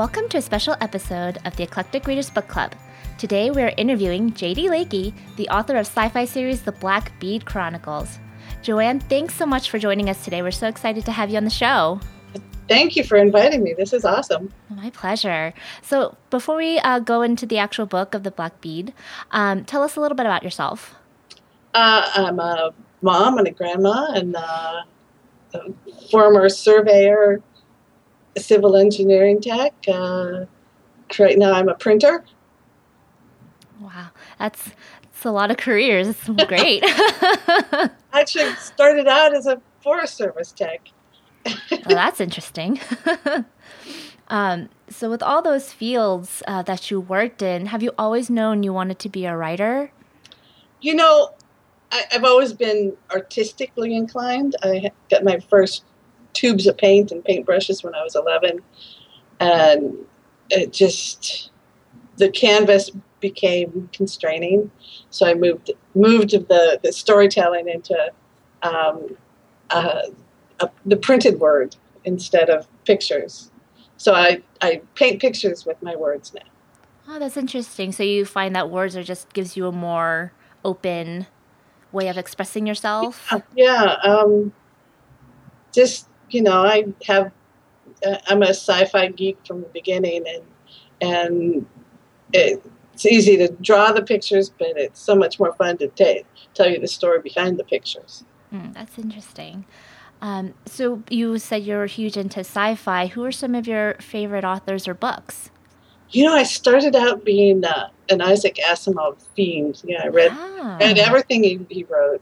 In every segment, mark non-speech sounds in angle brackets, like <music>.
Welcome to a special episode of the Eclectic Readers Book Club. Today we are interviewing JD Lakey, the author of sci fi series The Black Bead Chronicles. Joanne, thanks so much for joining us today. We're so excited to have you on the show. Thank you for inviting me. This is awesome. My pleasure. So, before we uh, go into the actual book of The Black Bead, um, tell us a little bit about yourself. Uh, I'm a mom and a grandma and uh, a former surveyor, civil engineering tech. Uh, right now, I'm a printer. Wow, that's that's a lot of careers. It's great. <laughs> I actually started out as a Forest Service tech. well, that's interesting. <laughs> um, so, with all those fields uh, that you worked in, have you always known you wanted to be a writer? You know, I, have always been artistically inclined. I got my first tubes of paint and paintbrushes when I was 11. And it just, the canvas became constraining. So I moved moved the, the storytelling into um, uh, the printed word instead of pictures. So I, I paint pictures with my words now. Oh, that's interesting. So you find that words are just gives you a more open way of expressing yourself? Yeah. yeah um, just, you know, I have, uh, I'm a sci-fi geek from the beginning and, and it, it's easy to draw the pictures, but it's so much more fun to t- tell you the story behind the pictures. Mm, that's interesting. Um, so you said you're huge into sci-fi. Who are some of your favorite authors or books? You know, I started out being uh, an Isaac Asimov fiend. Yeah, I read ah. read everything he, he wrote.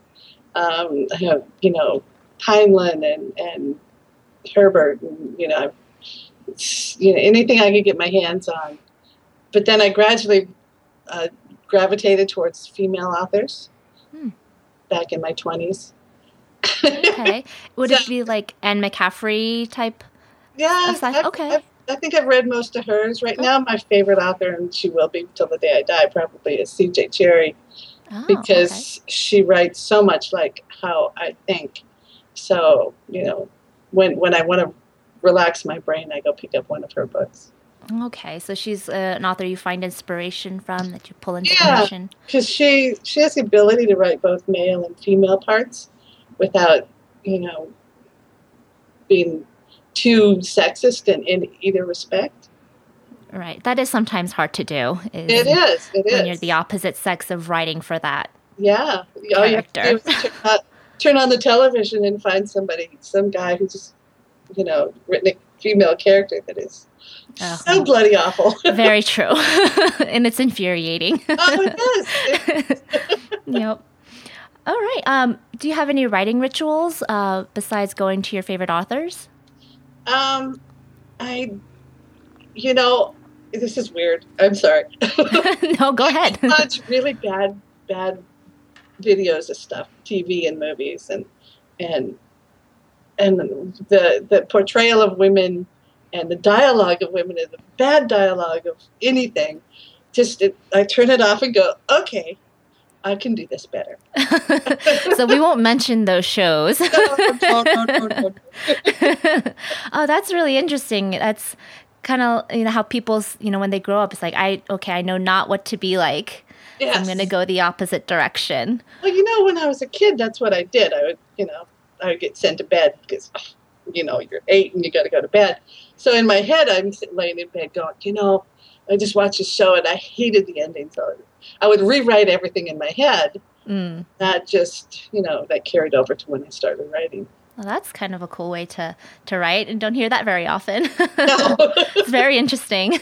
Um, I have, you know, Heinlein and and Herbert, and you know, you know, anything I could get my hands on. But then I gradually uh, gravitated towards female authors hmm. back in my twenties. okay, <laughs> would so, it be like Anne McCaffrey type? Yeah, I've, okay. I've, i think I've read most of hers. Right now, my favorite author, and she will be till the day I die, probably is C.J. Cherryh, oh, because okay. she writes so much like how I think. So you know, when when I want to relax my brain, I go pick up one of her books. Okay, so she's uh, an author you find inspiration from that you pull inspiration. Yeah, because she she has the ability to write both male and female parts without you know being too sexist in, in either respect. Right. That is sometimes hard to do. Is it is. It when is. you're the opposite sex of writing for that. Yeah. All you have to do is turn on, the television and find somebody, some guy who's, just, you know, written a female character that is oh. so bloody awful. <laughs> Very true. <laughs> and it's infuriating. Oh, <laughs> it is. yep. All right. Um, do you have any writing rituals uh, besides going to your favorite authors? Um, I, you know, this is weird. I'm sorry. no, go ahead. watch really bad, bad videos of stuff, TV and movies, and and and the the portrayal of women and the dialogue of women and the bad dialogue of anything. Just it, I turn it off and go, okay, I can do this better. <laughs> so we won't mention those shows. <laughs> oh, that's really interesting. That's kind of you know how people's you know when they grow up, it's like I okay, I know not what to be like. Yes. I'm going to go the opposite direction. Well, you know, when I was a kid, that's what I did. I would, you know, I would get sent to bed because, you know, you're eight and you got to go to bed. So in my head, I'm laying in bed going, you know, I just watched a show and I hated the ending. So I would rewrite everything in my head. Mm. That just, you know, that carried over to when I started writing. Well, that's kind of a cool way to, to write, and don't hear that very often. No. <laughs> it's very interesting.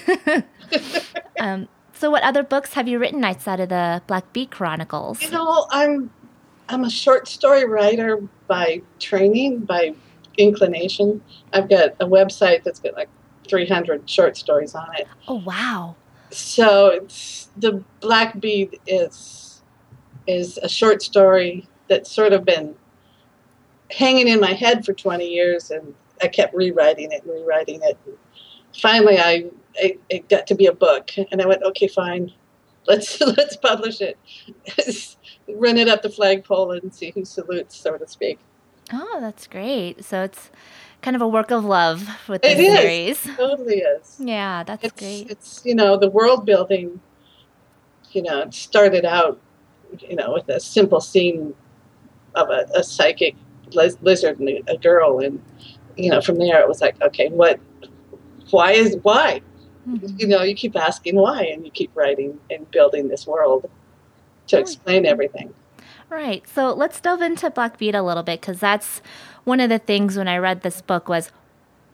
<laughs> um, so, what other books have you written outside of the Black Bead Chronicles? You know, I'm I'm a short story writer by training, by inclination. I've got a website that's got like 300 short stories on it. Oh wow! So it's the Black Bead is is a short story that's sort of been hanging in my head for 20 years, and I kept rewriting it and rewriting it. And finally, I it, it got to be a book, and I went, okay, fine, <laughs> let's let's publish it, <laughs> run it up the flagpole, and see who salutes, so to speak. Oh, that's great. So it's kind of a work of love with the series. It totally is. Yeah, that's It's great. it's you know the world building. You know, it started out, you know, with a simple scene of a, a psychic liz- lizard and a girl, and you know, from there it was like, okay, what? Why is why? Mhm. You know, you keep asking why, and you keep writing and building this world to explain everything. Right. So let's delve into Black Bead a little bit because that's one of the things when I read this book was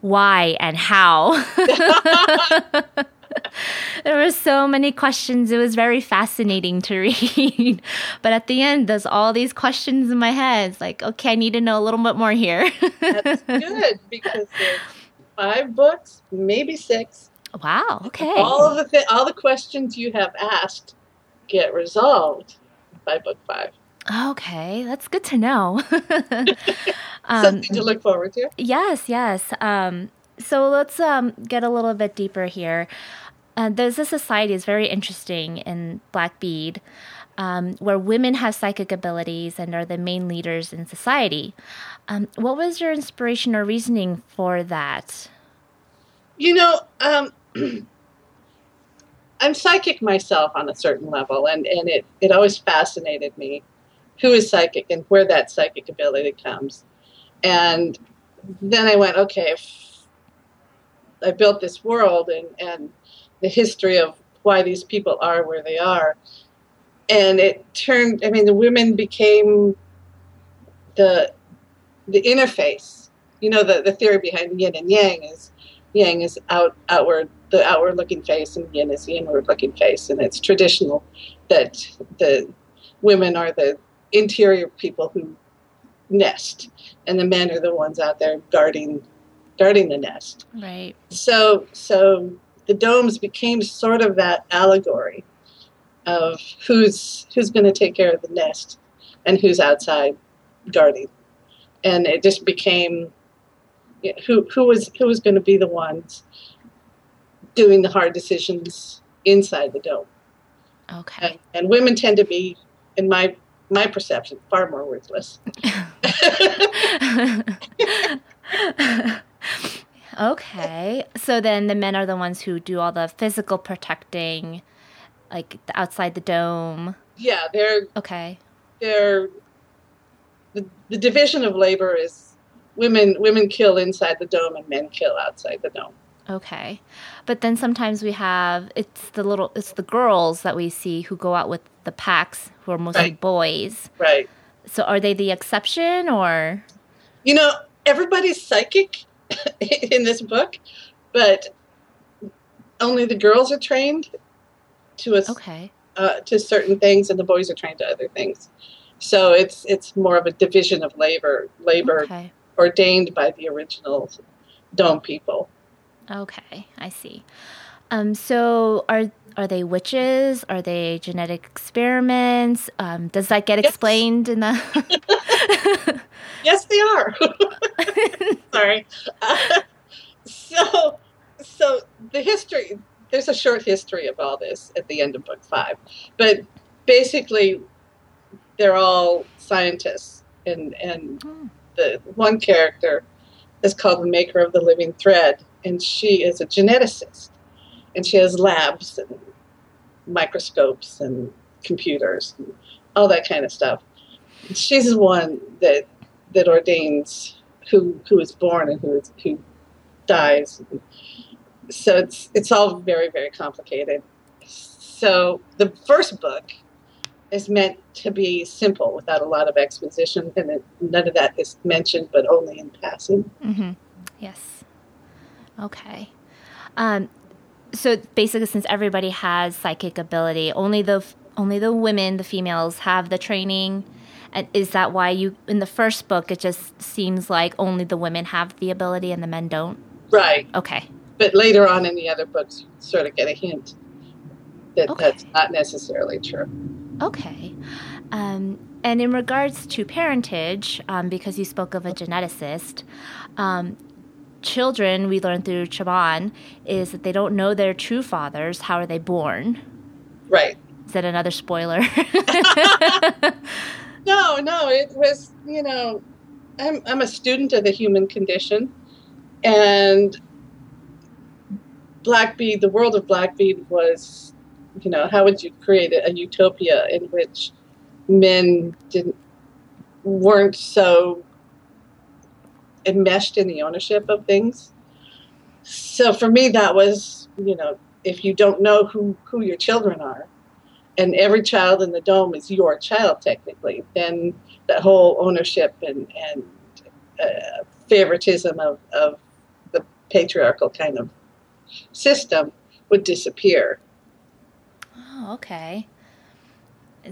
why and how. <laughs> there were so many questions. It was very fascinating to read. <laughs> but at the end, there's all these questions in my head. It's like, okay, I need to know a little bit more here. <laughs> That's good because there's five books, maybe six. Wow. Okay. All of the th- all the questions you have asked get resolved by book five. Okay. That's good to know. <laughs> um, Something to look forward to. Yes, yes. Um, so let's um, get a little bit deeper here. Uh, there's a society is very interesting in Black Bead, um, where women have psychic abilities and are the main leaders in society. Um, what was your inspiration or reasoning for that? You know, um, <clears throat> I'm psychic myself on a certain level, and, and it, it always fascinated me who is psychic and where that psychic ability comes. And then I went, okay, I built this world and, and the history of why these people are where they are. And it turned, I mean, the women became the the interface. You know, the, the theory behind yin and yang is yang is out outward the outward looking face and yin is the inward looking face and it's traditional that the women are the interior people who nest and the men are the ones out there guarding guarding the nest Right. so so the domes became sort of that allegory of who's who's going to take care of the nest and who's outside guarding and it just became you know, who who was who was going to be the ones doing the hard decisions inside the dome Okay. and, and women tend to be in my my perception far more ruthless <laughs> okay. So then the men are the ones who do all the physical protecting, like the outside the dome. yeah they're Okay. they're the, the division of labor is women women kill inside the dome and men kill outside the dome Okay. But then sometimes we have it's the little it's the girls that we see who go out with the packs who are mostly Right. boys. right So are they the exception or you know everybody's psychic <laughs> in this book but only the girls are trained to a, okay. uh, to certain things and the boys are trained to other things so it's it's more of a division of labor labor Okay. ordained by the original dome people Okay, I see. Um so are are they witches? Are they genetic experiments? Um, does that get Yes. explained in the <laughs> Yes, they are. <laughs> Sorry. Uh, <laughs> so, so the history. There's a short history of all this at the end of book five, but basically, they're all scientists, and and Hmm. the one character is called the Maker of the Living Thread, and she is a geneticist, and she has labs and microscopes and computers and all that kind of stuff. She's the one that that ordains who who is born and who is, who dies. So it's it's all very very complicated. So the first book is meant to be simple without a lot of exposition, and it, none of that is mentioned, but only in passing. Mm-hmm. Yes. Okay. Um, so basically, since everybody has psychic ability, only the only the women, the females, have the training. And is that why you in the first book it just seems like only the women have the ability and the men don't? Right, Okay. but later on in the other books, you sort of get a hint that Okay. that's not necessarily true. Okay. Um, and in regards to parentage, um, because you spoke of a geneticist, um, children, we learned through Chaban, is that they don't know their true fathers. How are they born? Right. Is that another spoiler? <laughs> No, no, it was, you know, I'm, I'm a student of the human condition, and Blackbead, the world of Blackbead was, you know, how would you create a, a utopia in which men didn't weren't so enmeshed in the ownership of things. So for me, that was, you know, if you don't know who, who your children are, and every child in the dome is your child technically, then that whole ownership and, and uh, favoritism of, of the patriarchal kind of system would disappear. Oh, okay.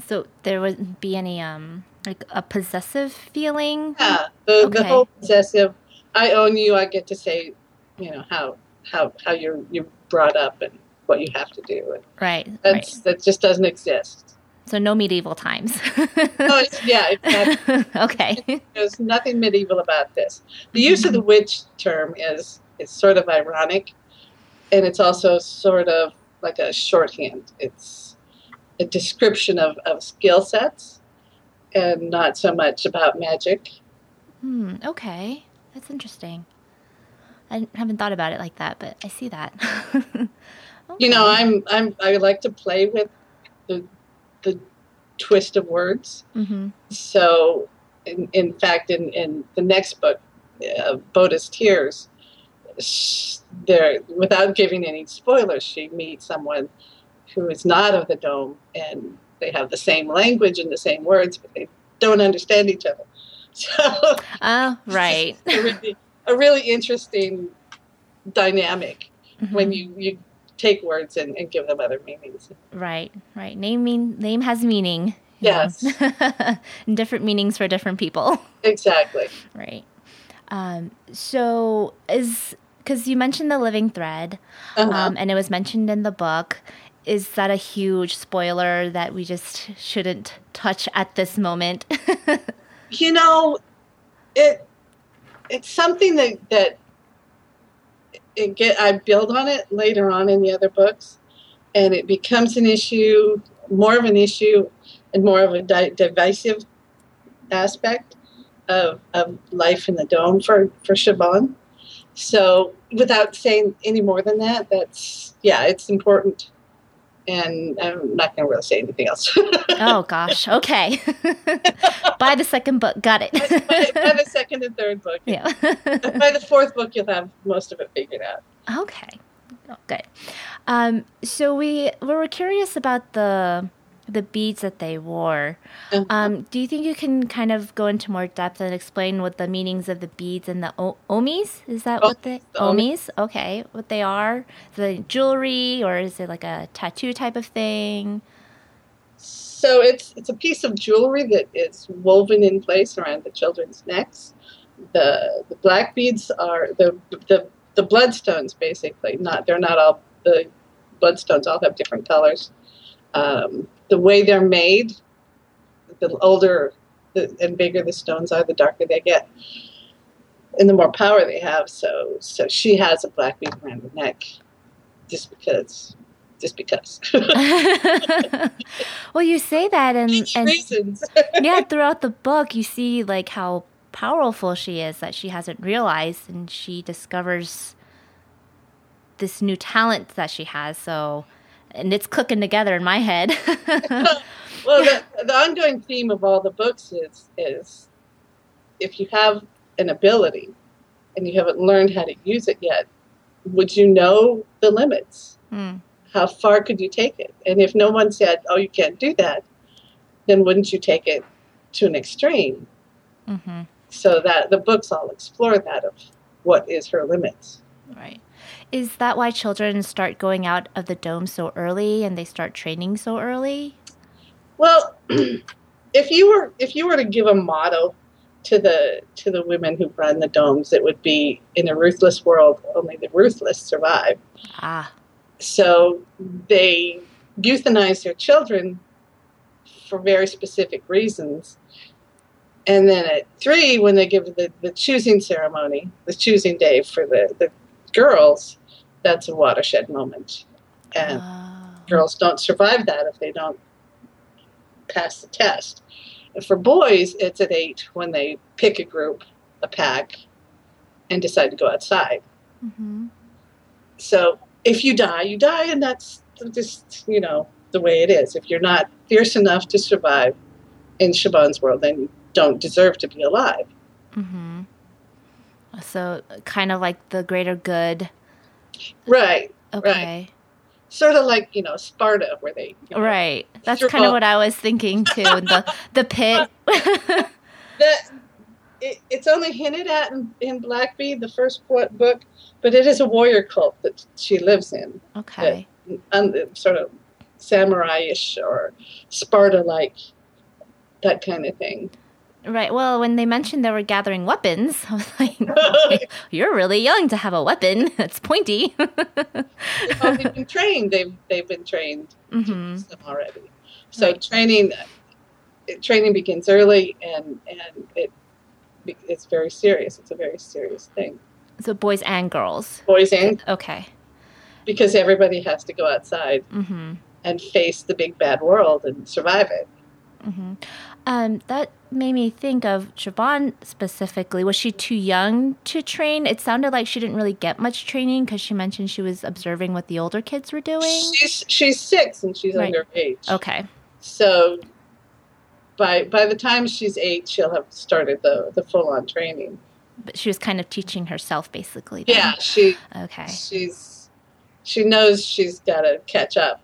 So there wouldn't be any um like a possessive feeling. Yeah, the, okay. the whole possessive. I own you. I get to say, you know how how how you're you're brought up and what you have to do. And right. That's right. that just doesn't exist. So no medieval times. <laughs> no, yeah. <laughs> okay. There's nothing medieval about this. The use of the mm-hmm. witch term is is sort of ironic, and it's also sort of like a shorthand. It's a description of, of skill sets and not so much about magic. Hmm, okay. That's interesting. I haven't thought about it like that, but I see that. okay. <laughs> You know, I'm I'm I like to play with the the twist of words. Mm-hmm. So, in, in fact, in, in the next book, uh, Boda's Tears, there without giving any spoilers, she meets someone who is not of the dome, and they have the same language and the same words, but they don't understand each other. <laughs> So, oh, right, a really, a really interesting dynamic mm-hmm. when you you take words and, and give them other meanings. Right, right. Name mean name has meaning. Yes, <laughs> and different meanings for different people. <laughs> Exactly. Right. Um, so is because you mentioned the living thread, uh-huh. um, and it was mentioned in the book is that a huge spoiler that we just shouldn't touch at this moment? <laughs> you know, it it's something that that it get I build on it later on in the other books, and it becomes an issue, more of an issue, and more of a di- divisive aspect of, of life in the dome for for Chaban. So, without saying any more than that, that's yeah, it's important and I'm not going to really say anything else. <laughs> oh gosh, okay. <laughs> by the second book, got it. by, by, the <laughs> second and third book, yeah. by the fourth book, you'll have most of it figured out. Okay, oh, good. Um, so we we were curious about the the beads that they wore. Uh-huh. Um, do you think you can kind of go into more depth and explain what the meanings of the beads and the o- omis? Is that oh, what the, the omis? Okay, what they are? The jewelry, or is it like a tattoo type of thing? So it's it's a piece of jewelry that is woven in place around the children's necks. The the black beads are the the the bloodstones basically. Not they're not all the bloodstones all have different colors. Um, the way they're made, the older the, and bigger the stones are, the darker they get, and the more power they have. So, so she has a black bead around her neck, just because, just because. <laughs> well, you say that, and, and reasons. <laughs> yeah, throughout the book, you see like how powerful she is that she hasn't realized, and she discovers this new talent that she has. So and it's cooking together in my head. <laughs> well, the, the ongoing theme of all the books is is if you have an ability and you haven't learned how to use it yet, would you know the limits? Mm. How far could you take it? And if no one said, "Oh, you can't do that," then wouldn't you take it to an extreme? Mm-hmm. So that the books all explore that of what is her limits. Right. Is that why children start going out of the dome so early and they start training so early? Well, <clears throat> if you were if you were to give a motto to the to the women who run the domes, it would be in a ruthless world, only the ruthless survive. Ah. So they euthanize their children for very specific reasons. And then at three, when they give the, the choosing ceremony, the choosing day for the, the girls, that's a watershed moment. And girls don't survive that if they don't pass the test. And for boys, it's at eight when they pick a group, a pack, and decide to go outside. Mm-hmm. So if you die, you die, and that's just you know the way it is. If you're not fierce enough to survive in Chaban's world, then you don't deserve to be alive. Mm-hmm. So kind of like the greater good. Right. Okay. Right. Sort of like you know Sparta, where they you know, Right. That's Sure, kind of what I was thinking too. the <laughs> the pit. that it, it's only hinted at in, in Black Bead, the first book, but it is a warrior cult that she lives in, okay. un, sort of samurai-ish or Sparta-like, that kind of thing. Right. Well, when they mentioned they were gathering weapons, <laughs> I was like, <laughs> "You're really young to have a weapon <laughs> that's pointy." They've been trained. They've they've been trained to hmm already. So Right. training training begins early, and and it it's very serious. It's a very serious thing, So boys and girls. boys and Okay. because everybody has to go outside Mm-hmm. and face the big bad world and survive it. Mm-hmm. Um, that made me think of Chaban specifically. Was she too young to train? It sounded like she didn't really get much training because she mentioned she was observing what the older kids were doing. She's she's six and she's Right. underage. Okay. So by by the time she's eight, she'll have started the the full on training. But she was kind of teaching herself basically. then. Yeah, she Okay. she's she knows she's got to catch up,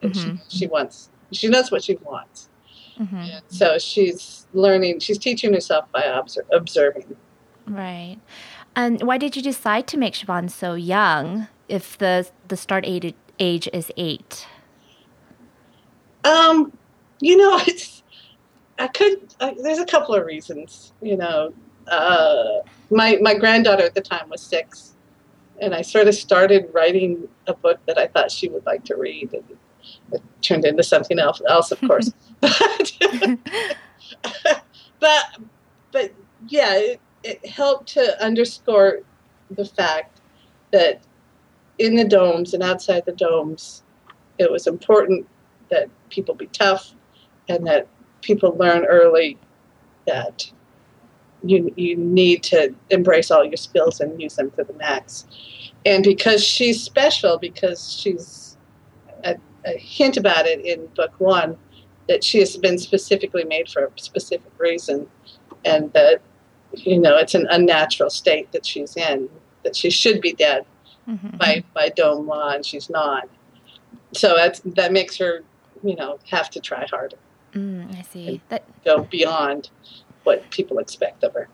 and Mhm. she she wants she knows what she wants. Hmm so she's learning. She's teaching herself by obser- observing. Right. And why did you decide to make Chaban so young if the the start age, age is eight? Um, you know, <laughs> it's I could. I, there's a couple of reasons. You know, uh, my my granddaughter at the time was six, and I sort of started writing a book that I thought she would like to read, and it turned into something else. Else, of course, <laughs> <laughs> but <laughs> but but yeah, it, it helped to underscore the fact that in the domes and outside the domes, it was important that people be tough and that people learn early that you you need to embrace all your skills and use them to the max. And because she's special, because she's a hint about it in book one, that she has been specifically made for a specific reason, and that you know it's an unnatural state that she's in, that she should be dead Mhm. by by dome law, and she's not. So that's that makes her, you know, have to try harder, Mm, I see. That go beyond what people expect of her.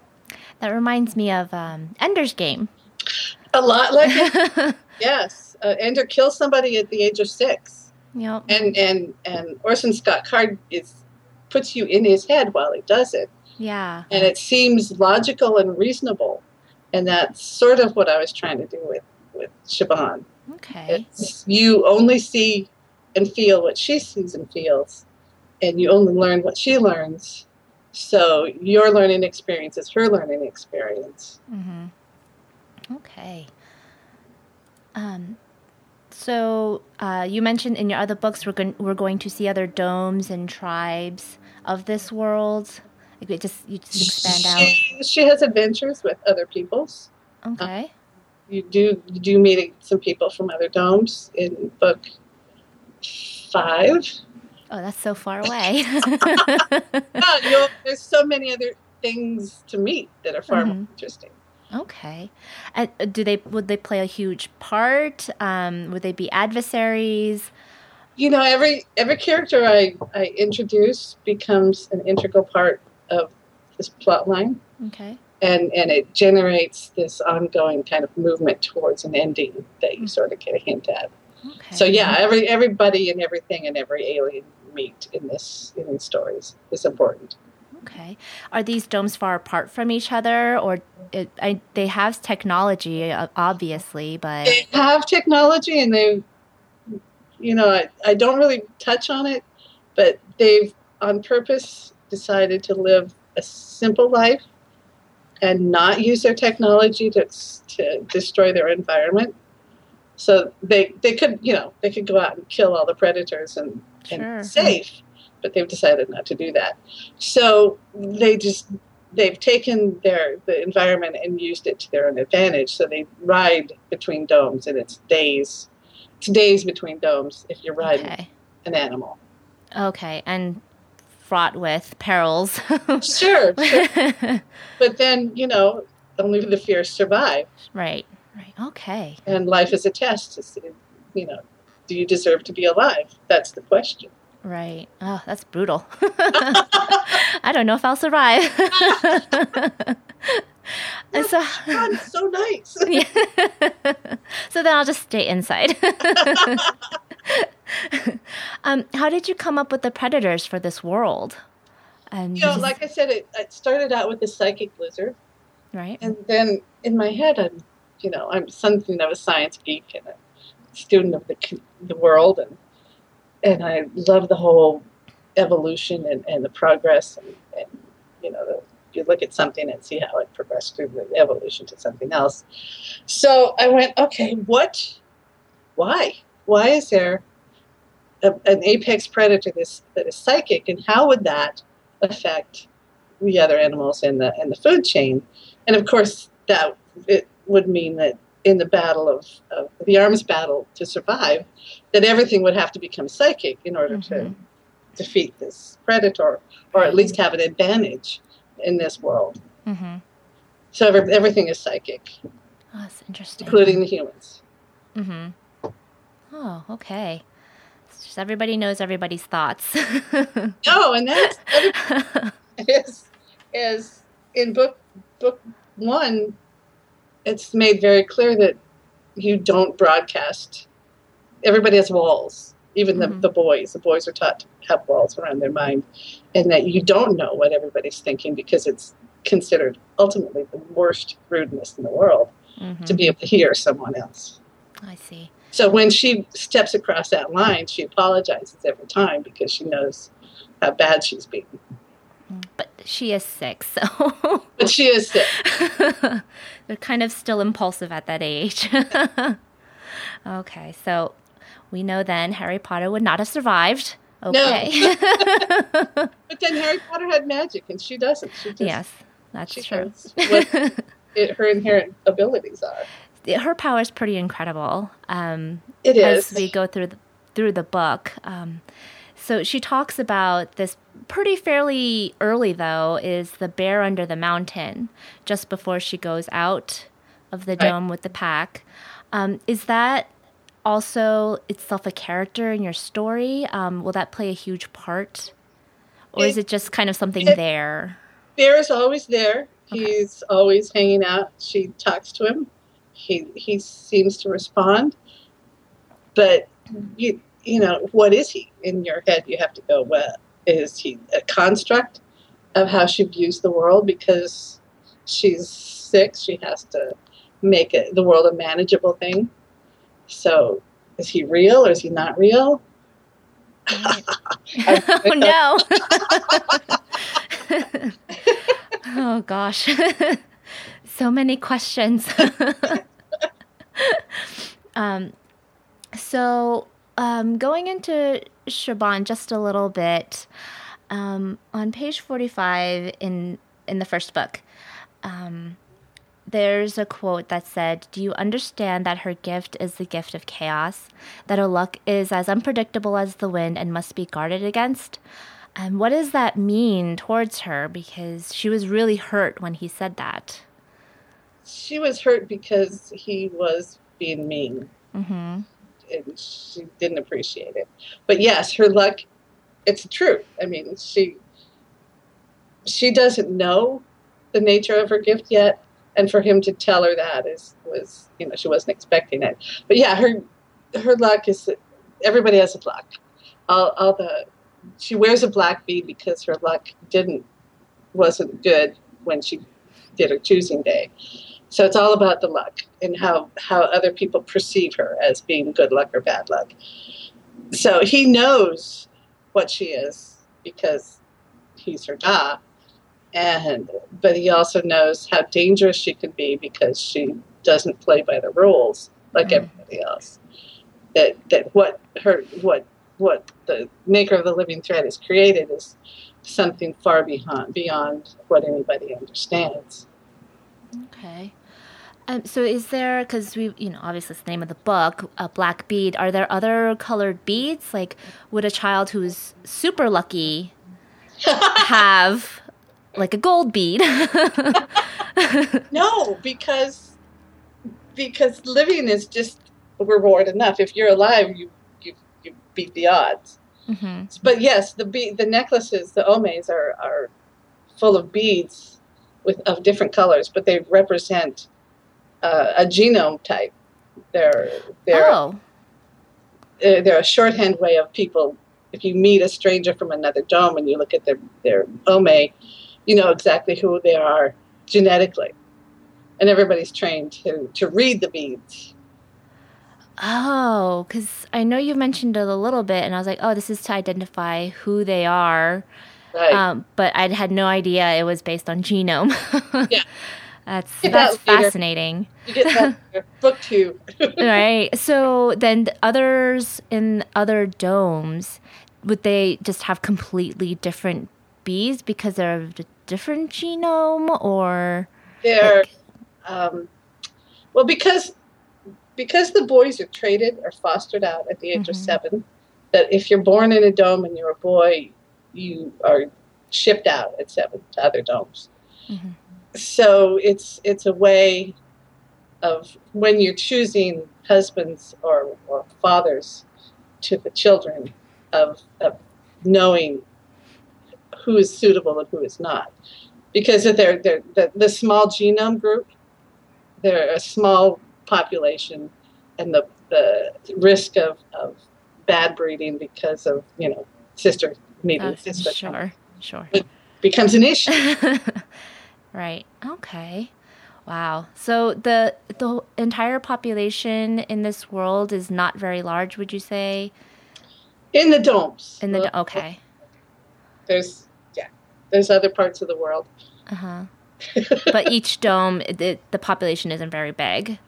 that reminds me of um, Ender's Game. A lot like it, <laughs> yes. Uh, Ender kills somebody at the age of six, yep. and and and Orson Scott Card is puts you in his head while he does it, Yeah. and it seems logical and reasonable, and that's sort of what I was trying to do with with Chaban. Okay. It's you only see and feel what she sees and feels, and you only learn what she learns. So your learning experience is her learning experience. Mm-hmm. Okay. Um, so uh, you mentioned in your other books we're going we're going to see other domes and tribes of this world. Like just you just expand out. She, she has adventures with other peoples. Okay. You do you do meet some people from other domes in book five. Oh, that's so far <laughs> away. No, you'll, there's so many other things to meet that are far more Mhm. interesting. Okay. And uh, do they would they play a huge part? Um, would they be adversaries? you know every every character I, I introduce becomes an integral part of this plot line Okay. and and it generates this ongoing kind of movement towards an ending that you sort of get a hint at Okay. so yeah every everybody and everything and every alien meet in this in these stories is important Okay. Are these domes far apart from each other, or it, I, they have technology, uh, obviously, but they have technology and they you know I, I don't really touch on it but they've on purpose decided to live a simple life and not use their technology to, to destroy their environment so they they could you know they could go out and kill all the predators and, Sure. and safe but they've decided not to do that so they just they've taken their the environment and used it to their own advantage. So they ride between domes, and it's days. It's days between domes if you're riding Okay. an animal. Okay. And fraught with perils. <laughs> Sure, sure. <laughs> but then you know only the fierce survive, right. Right. Okay. and life is a test to see. You know, do you deserve to be alive? That's the question. Right. Oh, that's brutal. <laughs> I don't know if I'll survive. <laughs> and so, <laughs> God, it's so nice. yeah. so then I'll just stay inside. um, how did you come up with the predators for this world? Um, you know, like I said, it, it started out with the psychic lizard, right. and then in my head, I'm, you know, I'm something of a science geek and a student of the the world, and and I love the whole evolution and, and the progress, and, and you know, the, you look at something and see how it progressed through the evolution to something else. So I went, okay, what, why, why is there a, an apex predator this, that is psychic, and how would that affect the other animals in the in the food chain? And of course, that it would mean that in the battle of, of the arms battle to survive, that everything would have to become psychic in order Mhm. to defeat this predator, or at least have an advantage in this world. Mm-hmm. So every, everything is psychic, Oh, that's interesting. including the humans. Mm-hmm. Oh, okay. It's just everybody knows everybody's thoughts. <laughs> Oh, and that's <laughs> is is in book book one. It's made very clear that you don't broadcast. Everybody has walls, even Mhm. the, the boys. The boys are taught to have walls around their mind, and that you don't know what everybody's thinking because it's considered ultimately the worst rudeness in the world Mhm. to be able to hear someone else. I see. So when she steps across that line, she apologizes every time because she knows how bad she's being. But she is sick, <laughs> so But she is sick. <laughs> they're kind of still impulsive at that age. <laughs> okay, so we know then Harry Potter would not have survived. Okay. But then Harry Potter had magic, and she doesn't. She just, yes, that's she true. what it, her inherent abilities are. Her power is pretty incredible. Um, It is. as we go through the, through the book. Um, so she talks about this pretty fairly early, though, is the bear under the mountain, just before she goes out of the Right. dome with the pack. Um, is that also itself a character in your story? Um, will that play a huge part? Or is It- it just kind of something it- there? Bear is always there. Okay. He's always hanging out. She talks to him. He he seems to respond. But you you know what is he in your head? You have to go. Well, is he a construct of how she views the world because she's sick? She has to make it, the world a manageable thing. So is he real or is he not real? <laughs> oh no. <laughs> oh gosh. <laughs> so many questions. um, so um, going into Chaban just a little bit, um, on page 45 in in the first book, um, there's a quote that said, Do you understand that her gift is the gift of chaos? That her luck is as unpredictable as the wind and must be guarded against? And what does that mean towards her? Because she was really hurt when he said that. She was hurt because he was being mean. Mm-hmm. And she didn't appreciate it. But yes, her luck it's true. I mean, she she doesn't know the nature of her gift yet, and for him to tell her that is was you know she wasn't expecting it. But yeah, her her luck is everybody has a luck. All, all the she wears a black bead because her luck didn't wasn't good when she did her choosing day. So it's all about the luck and how, how other people perceive her as being good luck or bad luck. So he knows what she is because he's her da, and but he also knows how dangerous she can be because she doesn't play by the rules like Mm. everybody else. That that what her what what the maker of the living thread has created is something far beyond beyond what anybody understands. Okay. Um, so is there because we you know obviously it's the name of the book a black bead are there other colored beads? Like would a child who's super lucky <laughs> have like a gold bead? <laughs> No because because living is just reward enough. If you're alive you you, you beat the odds. Mm-hmm. but yes the be- the necklaces the omes are are full of beads with of different colors but they represent uh, a genome type. They're they're oh uh, they're a shorthand way of people. If you meet a stranger from another dome and you look at their their ome, you know exactly who they are genetically, and everybody's trained to to read the beads. oh because I know you mentioned it a little bit and I was like oh this is to identify who they are Right. um, but I had no idea it was based on genome <laughs> Yeah. That's that's that fascinating you get that <laughs> book two. <laughs> right. So then the others in other domes, would they just have completely different bees because they're of a different genome or They're like- um, well because because the boys are traded or fostered out at the age of Mhm. seven. That if you're born in a dome and you're a boy, you are shipped out at seven to other domes. Mhm. So it's it's a way of when you're choosing husbands or, or fathers to the children of, of knowing who is suitable and who is not. Because of their, their the, the small genome group they're a small population and the, the risk of, of bad breeding because of you know sister meeting uh, sister. sure, sure. becomes an issue <laughs> right. Okay. Wow. So the the entire population in this world is not very large, would you say? in the domes In the okay. there's yeah there's other parts of the world Uh-huh. <laughs> but each dome the, the population isn't very big.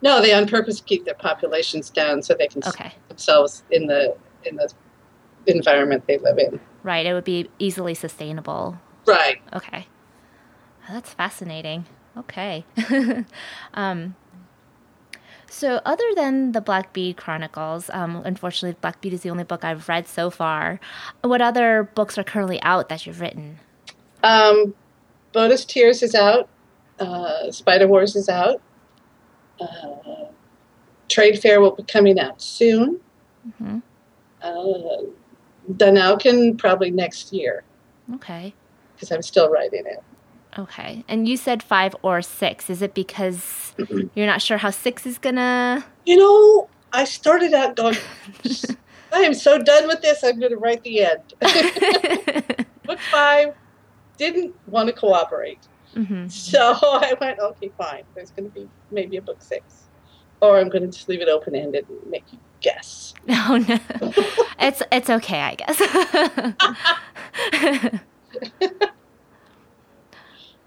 no they on purpose keep their populations down so they can Okay. themselves in the in the environment they live in Right. It would be easily sustainable. right Okay. That's fascinating. Okay. <laughs> um, so, other than the Black Bead Chronicles, um, unfortunately, Black Bead is the only book I've read so far. What other books are currently out that you've written? um Bodus Tears is out uh, Spider Wars is out uh, Trade Fair will be coming out soon Mhm. uh, Dunaukin probably next year Okay. because I'm still writing it Okay. And you said five or six. Is it because you're not sure how six is gonna? You know, I started out going, <laughs> I am so done with this, I'm going to write the end. <laughs> Book five didn't want to cooperate. hmm So <laughs> I went, okay, fine. There's going to be maybe a book six. Or I'm going to just leave it open ended and make you guess. Oh no. it's it's okay, I guess.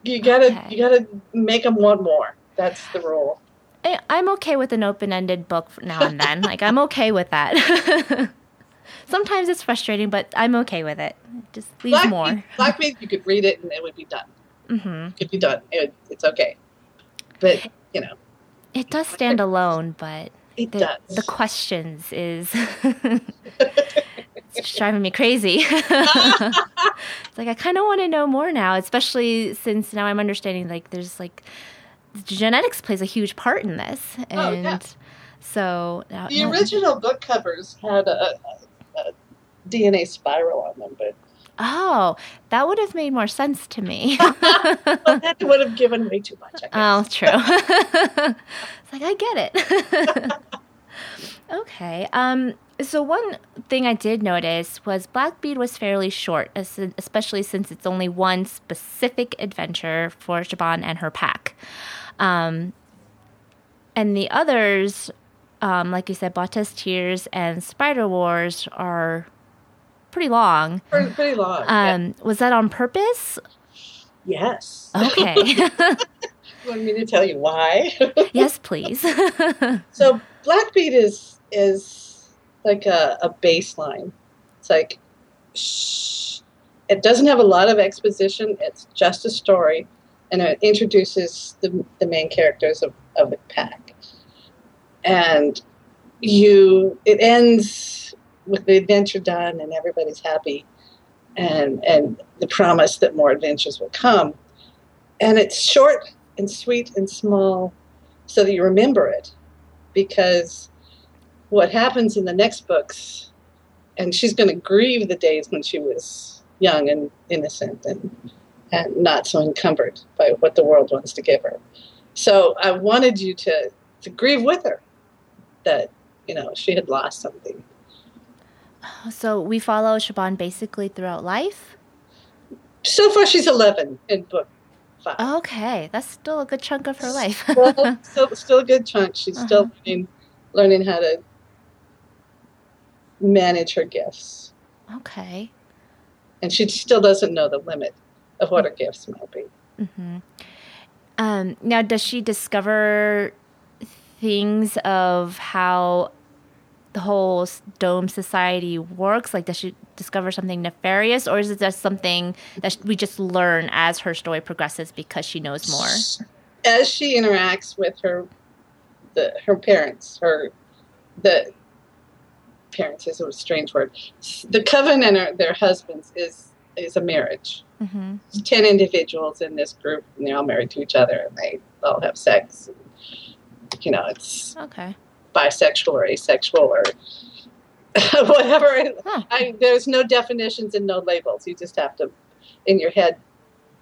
You gotta, Okay. you gotta make them want more. That's the rule. I, I'm okay with an open-ended book now and then. like I'm okay with that. <laughs> Sometimes it's frustrating, but I'm okay with it. Just leave Black more. Bead- Black you could read it and it would be done. Mm-hmm. It could be done. It, it's okay. But, you know, It does stand alone, but it the, does. the questions is <laughs> it's just driving me crazy. <laughs> it's like I kind of want to know more now, especially since now I'm understanding like there's like genetics plays a huge part in this, and Oh, yeah. so now, The now- original book covers had a, a, DNA spiral on them, but Oh, that would have made more sense to me. <laughs> well, that would have given way too much. I guess. oh, true. <laughs> it's like I get it. okay. Um. So one thing I did notice was Black Bead was fairly short, especially since it's only one specific adventure for Chaban and her pack. Um, and the others, um, like you said, Bautas Tears and Spider Wars are pretty long. pretty, pretty long. yeah. Um, Was that on purpose? Yes. Okay. <laughs> You want me to tell you why? yes, please. <laughs> so Black Bead is is like a, a baseline. It's like shh, it doesn't have a lot of exposition. It's just a story, and it introduces the, the main characters of, of the pack. And you, it ends with the adventure done, and everybody's happy, and and the promise that more adventures will come. And it's short and sweet and small, so that you remember it, because what happens in the next books, and she's going to grieve the days when she was young and innocent and and not so encumbered by what the world wants to give her. So I wanted you to to grieve with her that you know she had lost something. So we follow Chaban basically throughout life. So far, she's eleven in book five. Okay, that's still a good chunk of her life. still, <laughs> still, still a good chunk. She's uh-huh. still learning, learning how to manage her gifts. Okay. And she still doesn't know the limit of what her gifts might be. Mm-hmm. Um, now, does she discover things of how the whole dome society works? Like, does she discover something nefarious, or is it just something that we just learn as her story progresses because she knows more? As she interacts with her, the her parents, her the parents is a strange word. The coven and her, their husbands is is a marriage. Mm-hmm. Ten individuals in this group, and they're all married to each other, and they all have sex. And, you know, it's okay. bisexual or asexual or <laughs> whatever. Huh. I, there's no definitions and no labels. You just have to, in your head,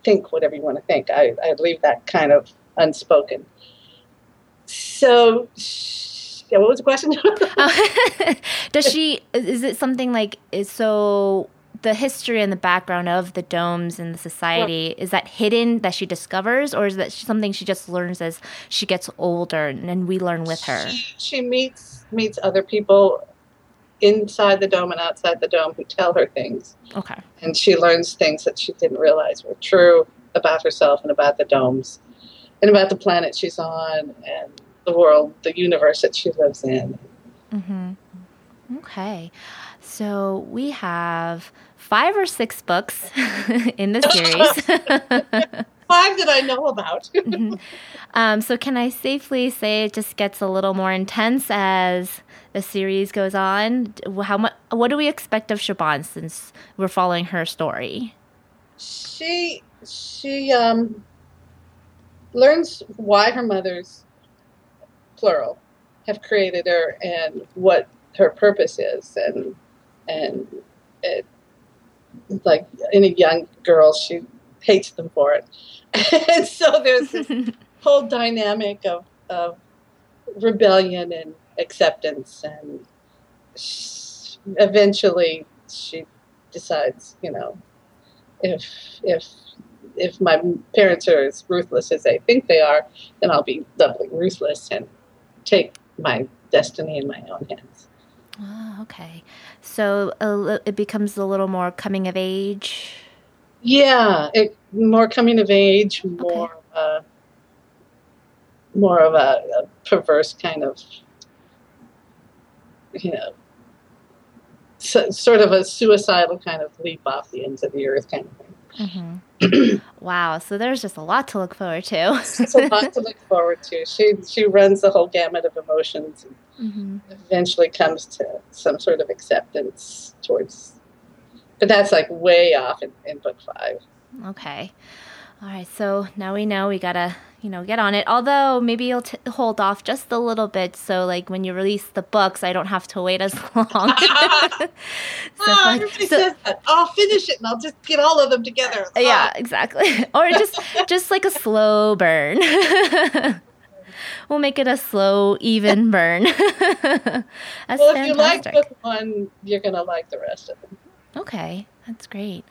think whatever you want to think. I, I leave that kind of unspoken. So, yeah, what was the question? <laughs> <laughs> Does she? Is it something like is so? the history and the background of the domes and the society is that hidden that she discovers or is that something she just learns as she gets older and we learn with her she, she, meets meets other people inside the dome and outside the dome who tell her things okay and she learns things that she didn't realize were true about herself and about the domes and about the planet she's on and the world the universe that she lives in mm-hmm. okay so we have five or six books <laughs> in the series. <laughs> five that I know about. <laughs> mm-hmm. um, so, can I safely say it just gets a little more intense as the series goes on? How much? What do we expect of Chaban since we're following her story? She she um, learns why her mother's plural have created her and what her purpose is, and and it like any young girl, she hates them for it. <laughs> and so there's this <laughs> whole dynamic of, of rebellion and acceptance, and she, eventually she decides, you know, if if if my parents are as ruthless as they think they are, then I'll be doubly ruthless and take my destiny in my own hands. Oh, okay. So uh, it becomes a little more coming of age. Yeah, it, more coming of age, more okay. uh, more of a, a, perverse kind of, you know, so, sort of a suicidal kind of leap off the ends of the earth kind of thing. Mm-hmm. <clears throat> wow, so there's just a lot to look forward to. A lot to look forward to. She she runs the whole gamut of emotions. And mm-hmm. Eventually, comes to some sort of acceptance towards, but that's like way off in, in book five. Okay, all right. So now we know we gotta you know, get on it. Although maybe you'll t- hold off just a little bit, so like when you release the books, I don't have to wait as <laughs> long. <laughs> so, oh, everybody so, says that. I'll finish it and I'll just get all of them together. Uh, yeah, ah. exactly. <laughs> or just just like a slow burn. we'll make it a slow, even burn. well, if you like book one, you're gonna like the rest of them. Okay. That's great.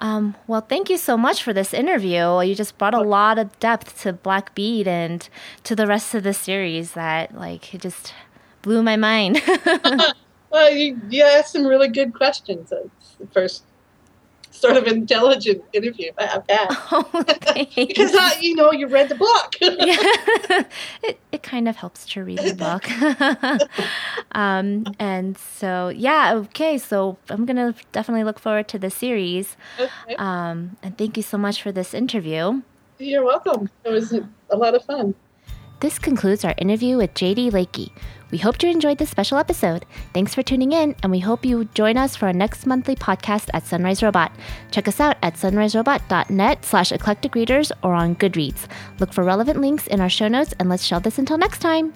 Um, well, thank you so much for this interview. You just brought a lot of depth to Black Bead and to the rest of the series that, like, it just blew my mind. <laughs> <laughs> well, you, you asked some really good questions. The first sort of intelligent interview I've had. <laughs> Oh, because I, you know, you read the book. <laughs> yeah, <laughs> it, it kind of helps to read the book. um, and so, yeah, okay. So I'm going to definitely look forward to the series. Okay. Um, and thank you so much for this interview. You're welcome. It was a lot of fun. This concludes our interview with JD Lakey. We hope you enjoyed this special episode. Thanks for tuning in, and we hope you join us for our next monthly podcast at Sunrise Robot. Check us out at sunriserobot.net slash eclectic readers or on Goodreads. Look for relevant links in our show notes, and let's shelve this until next time.